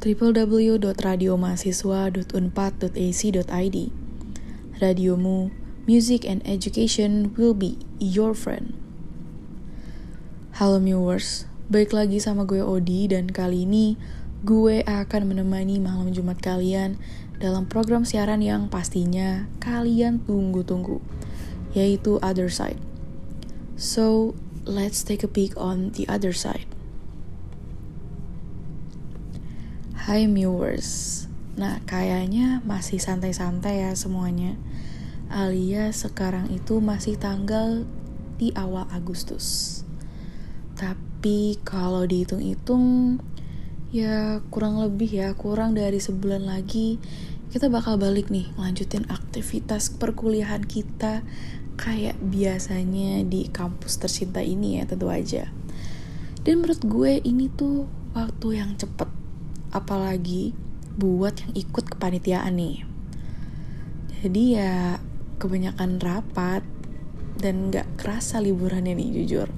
www.radiomahasiswa.unpad.ac.id Radiomu, music and education will be your friend. Halo viewers, baik lagi sama gue Odi dan kali ini gue akan menemani malam Jumat kalian dalam program siaran yang pastinya kalian tunggu-tunggu, yaitu Other Side. So, let's take a peek on the other side. Hai viewers, nah kayaknya masih santai-santai ya semuanya. Alias sekarang itu masih tanggal di awal Agustus. Tapi kalau dihitung-hitung ya kurang lebih ya kurang dari sebulan lagi kita bakal balik nih lanjutin aktivitas perkuliahan kita kayak biasanya di kampus tercinta ini ya tentu aja dan menurut gue ini tuh waktu yang cepet apalagi buat yang ikut kepanitiaan nih. Jadi ya kebanyakan rapat dan gak kerasa liburannya nih jujur.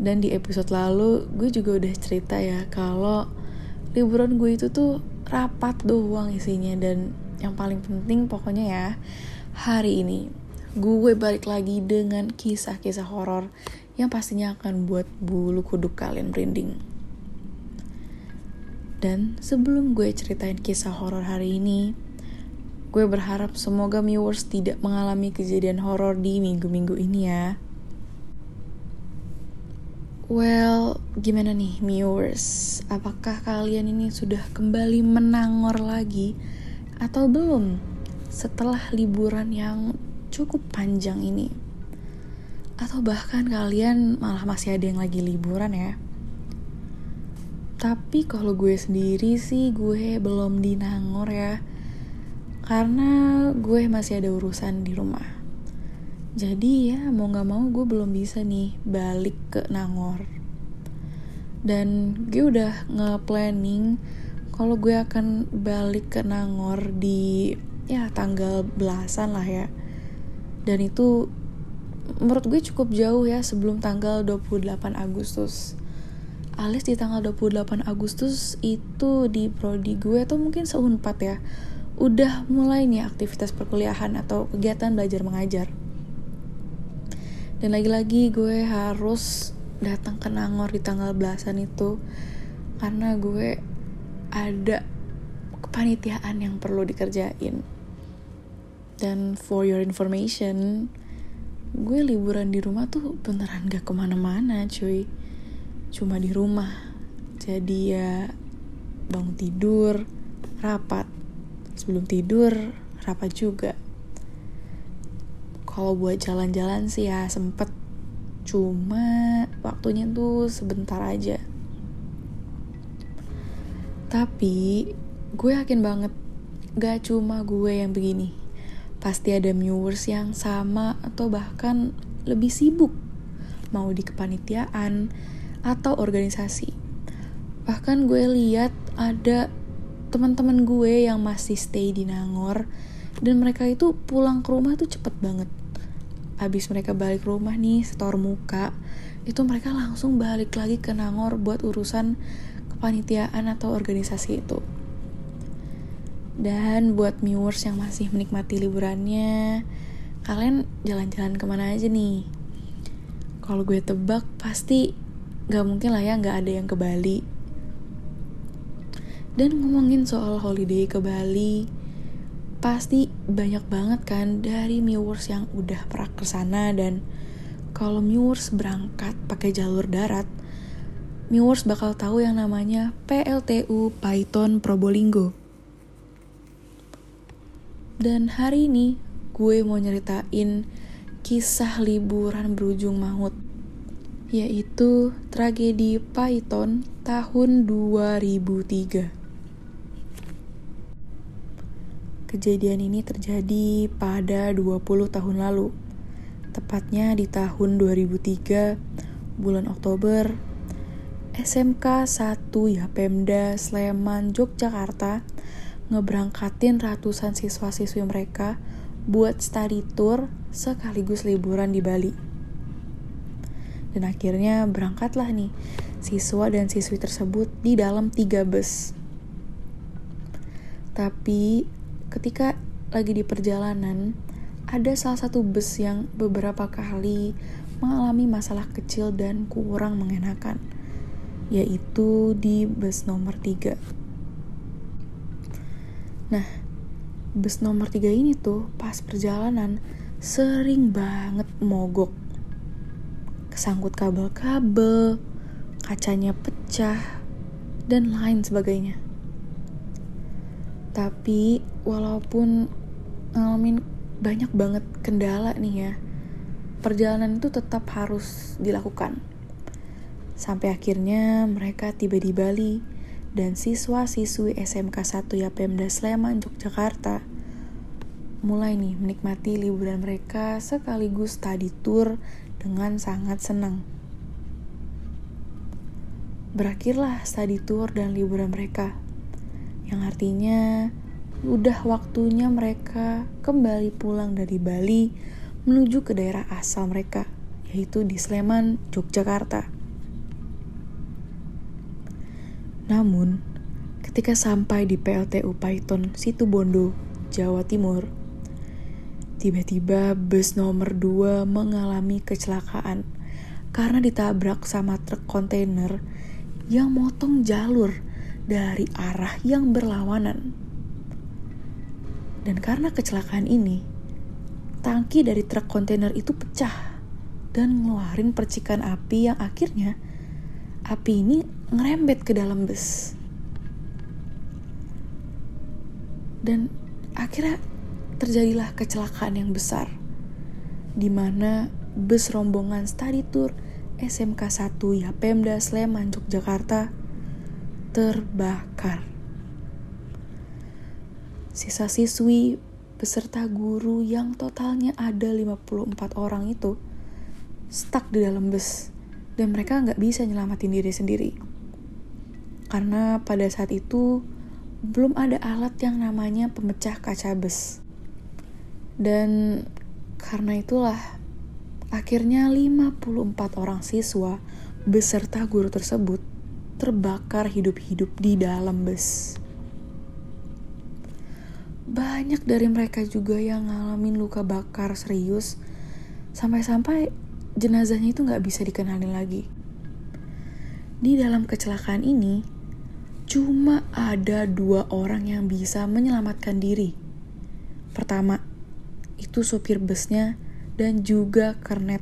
Dan di episode lalu gue juga udah cerita ya kalau liburan gue itu tuh rapat doang isinya. Dan yang paling penting pokoknya ya hari ini gue balik lagi dengan kisah-kisah horor yang pastinya akan buat bulu kuduk kalian merinding. Dan sebelum gue ceritain kisah horor hari ini, gue berharap semoga viewers tidak mengalami kejadian horor di minggu-minggu ini ya. Well, gimana nih viewers? Apakah kalian ini sudah kembali menangor lagi atau belum setelah liburan yang cukup panjang ini? Atau bahkan kalian malah masih ada yang lagi liburan ya? Tapi kalau gue sendiri sih gue belum di Nangor ya. Karena gue masih ada urusan di rumah. Jadi ya mau gak mau gue belum bisa nih balik ke Nangor. Dan gue udah nge-planning kalau gue akan balik ke Nangor di ya tanggal belasan lah ya. Dan itu menurut gue cukup jauh ya sebelum tanggal 28 Agustus alias di tanggal 28 Agustus itu di prodi gue tuh mungkin seunpat ya. Udah mulai nih aktivitas perkuliahan atau kegiatan belajar mengajar. Dan lagi-lagi gue harus datang ke Nangor di tanggal belasan itu karena gue ada kepanitiaan yang perlu dikerjain. Dan for your information gue liburan di rumah tuh beneran gak ke mana-mana cuy cuma di rumah. Jadi ya bangun tidur rapat. Sebelum tidur rapat juga. Kalau buat jalan-jalan sih ya sempet. Cuma waktunya tuh sebentar aja. Tapi gue yakin banget gak cuma gue yang begini. Pasti ada viewers yang sama atau bahkan lebih sibuk. Mau di kepanitiaan atau organisasi. Bahkan gue lihat ada teman-teman gue yang masih stay di Nangor dan mereka itu pulang ke rumah tuh cepet banget. Abis mereka balik rumah nih setor muka itu mereka langsung balik lagi ke Nangor buat urusan kepanitiaan atau organisasi itu. Dan buat viewers yang masih menikmati liburannya kalian jalan-jalan ke mana aja nih? Kalau gue tebak pasti gak mungkin lah ya gak ada yang ke Bali. Dan ngomongin soal holiday ke Bali pasti banyak banget kan dari viewers yang udah pernah ke sana. Dan kalau viewers berangkat pakai jalur darat, viewers bakal tahu yang namanya PLTU Python Probolinggo. Dan hari ini gue mau nyeritain kisah liburan berujung maut yaitu tragedi Python tahun 2003. Kejadian ini terjadi pada 20 tahun lalu, tepatnya di tahun 2003, bulan Oktober, SMK 1 Yapemda Sleman, Yogyakarta ngeberangkatin ratusan siswa-siswi mereka buat study tour sekaligus liburan di Bali. Dan akhirnya berangkatlah nih siswa dan siswi tersebut di dalam tiga bus. Tapi ketika lagi di perjalanan, ada salah satu bus yang beberapa kali mengalami masalah kecil dan kurang mengenakan, yaitu di bus nomor 3. Nah, bus nomor 3 ini tuh pas perjalanan sering banget mogok. Kesangkut kabel-kabel, kacanya pecah, dan lain sebagainya. Tapi walaupun ngalamin banyak banget kendala nih ya, perjalanan itu tetap harus dilakukan. Sampai akhirnya mereka tiba di Bali dan siswa-siswi SMK 1 Yapemda Sleman, Yogyakarta mulai nih menikmati liburan mereka sekaligus study tour dengan sangat senang. Berakhirlah study tour dan liburan mereka, yang artinya udah waktunya mereka kembali pulang dari Bali menuju ke daerah asal mereka, yaitu di Sleman, Yogyakarta. Namun, ketika sampai di PLTU Python Situbondo, Jawa Timur, tiba-tiba bus nomor 2 mengalami kecelakaan karena ditabrak sama truk kontainer yang motong jalur dari arah yang berlawanan. Dan karena kecelakaan ini, tangki dari truk kontainer itu pecah dan ngeluarin percikan api yang akhirnya api ini ngerembet ke dalam bus. Dan akhirnya terjadilah kecelakaan yang besar di mana bus rombongan study tour SMK 1 Yapemda Sleman Yogyakarta terbakar. Sisa siswi beserta guru yang totalnya ada 54 orang itu stuck di dalam bus dan mereka nggak bisa nyelamatin diri sendiri. Karena pada saat itu belum ada alat yang namanya pemecah kaca bus. Dan karena itulah akhirnya 54 orang siswa beserta guru tersebut terbakar hidup-hidup di dalam bus. Banyak dari mereka juga yang ngalamin luka bakar serius sampai-sampai jenazahnya itu nggak bisa dikenali lagi. Di dalam kecelakaan ini, cuma ada dua orang yang bisa menyelamatkan diri. Pertama, itu sopir busnya dan juga kernet.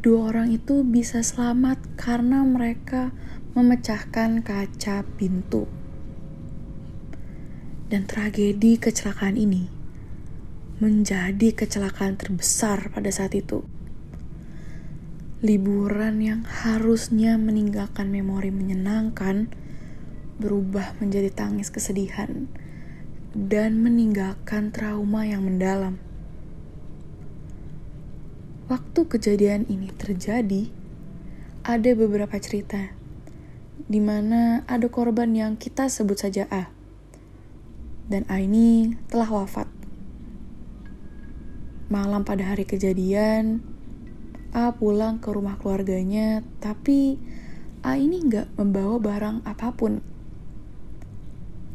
Dua orang itu bisa selamat karena mereka memecahkan kaca pintu. Dan tragedi kecelakaan ini menjadi kecelakaan terbesar pada saat itu. Liburan yang harusnya meninggalkan memori menyenangkan berubah menjadi tangis kesedihan dan meninggalkan trauma yang mendalam. Waktu kejadian ini terjadi, ada beberapa cerita di mana ada korban yang kita sebut saja A dan Aini telah wafat. Malam pada hari kejadian, A pulang ke rumah keluarganya, tapi A ini nggak membawa barang apa pun.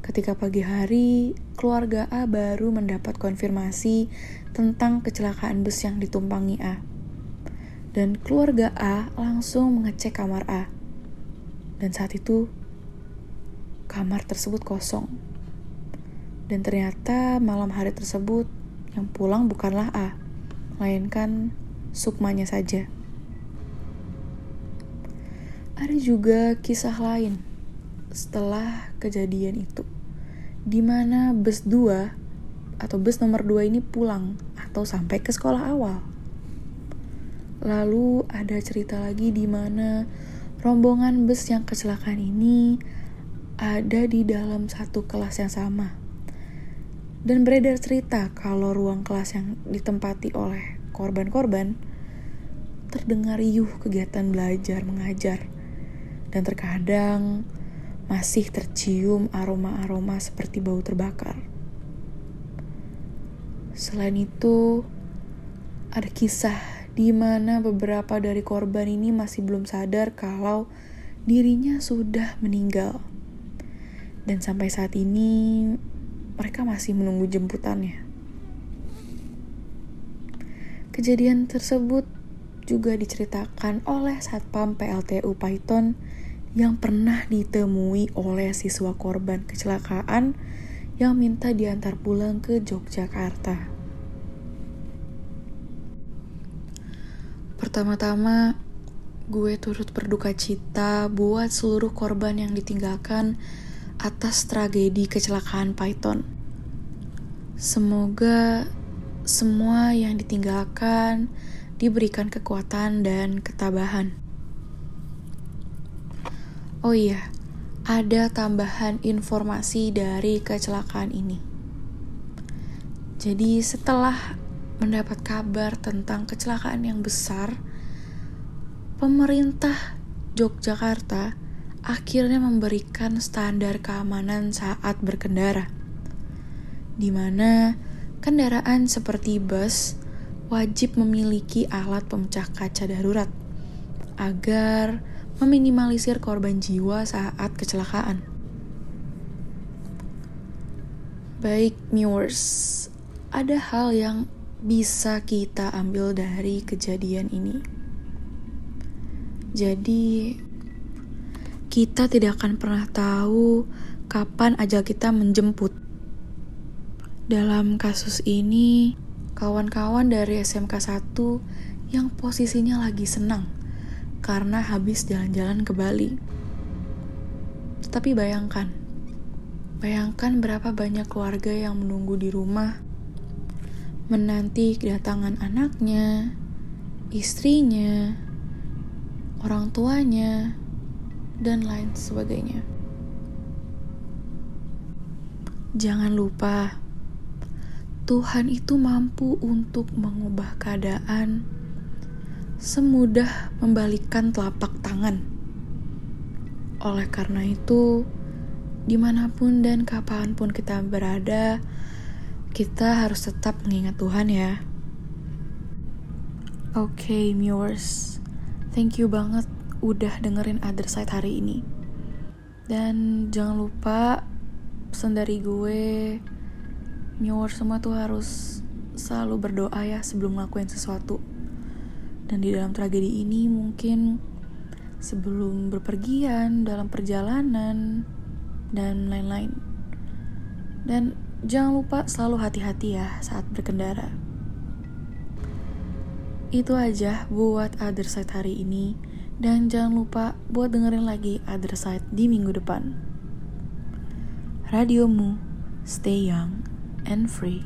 Ketika pagi hari, keluarga A baru mendapat konfirmasi tentang kecelakaan bus yang ditumpangi A. Dan keluarga A langsung mengecek kamar A. Dan saat itu, kamar tersebut kosong. Dan ternyata malam hari tersebut yang pulang bukanlah A, melainkan Sukmanya saja. Ada juga kisah lain setelah kejadian itu, di mana bus 2 atau bus nomor 2 ini pulang atau sampai ke sekolah awal. Lalu ada cerita lagi di mana rombongan bus yang kecelakaan ini ada di dalam satu kelas yang sama. Dan beredar cerita kalau ruang kelas yang ditempati oleh korban-korban terdengar riuh kegiatan belajar mengajar dan terkadang masih tercium aroma-aroma seperti bau terbakar. Selain itu, ada kisah di mana beberapa dari korban ini masih belum sadar kalau dirinya sudah meninggal. Dan sampai saat ini mereka masih menunggu jemputannya. Kejadian tersebut juga diceritakan oleh Satpam PLTU Python yang pernah ditemui oleh siswa korban kecelakaan yang minta diantar pulang ke Yogyakarta. Pertama-tama, gue turut berduka cita buat seluruh korban yang ditinggalkan atas tragedi kecelakaan Python. Semoga semua yang ditinggalkan diberikan kekuatan dan ketabahan. Oh iya, ada tambahan informasi dari kecelakaan ini. Jadi, setelah mendapat kabar tentang kecelakaan yang besar, pemerintah Yogyakarta akhirnya memberikan standar keamanan saat berkendara, di mana Kendaraan seperti bus wajib memiliki alat pemecah kaca darurat agar meminimalisir korban jiwa saat kecelakaan. Baik, viewers, ada hal yang bisa kita ambil dari kejadian ini. Jadi, kita tidak akan pernah tahu kapan ajal kita menjemput. Dalam kasus ini, kawan-kawan dari SMK 1 yang posisinya lagi senang karena habis jalan-jalan ke Bali. Tapi bayangkan, bayangkan berapa banyak keluarga yang menunggu di rumah, menanti kedatangan anaknya, istrinya, orang tuanya, dan lain sebagainya. Jangan lupa Tuhan itu mampu untuk mengubah keadaan semudah membalikkan telapak tangan. Oleh karena itu, di mana pun dan kapan pun kita berada, kita harus tetap mengingat Tuhan ya. Oke, okay, viewers, thank you banget udah dengerin Other Side hari ini. Dan jangan lupa pesan dari gue Nyawer semua tuh harus selalu berdoa ya sebelum ngelakuin sesuatu. Dan di dalam tragedi ini mungkin sebelum berpergian, dalam perjalanan, dan lain-lain. Dan jangan lupa selalu hati-hati ya saat berkendara. Itu aja buat Other Side hari ini. Dan jangan lupa buat dengerin lagi Other Side di minggu depan. Radiomu, stay young and free.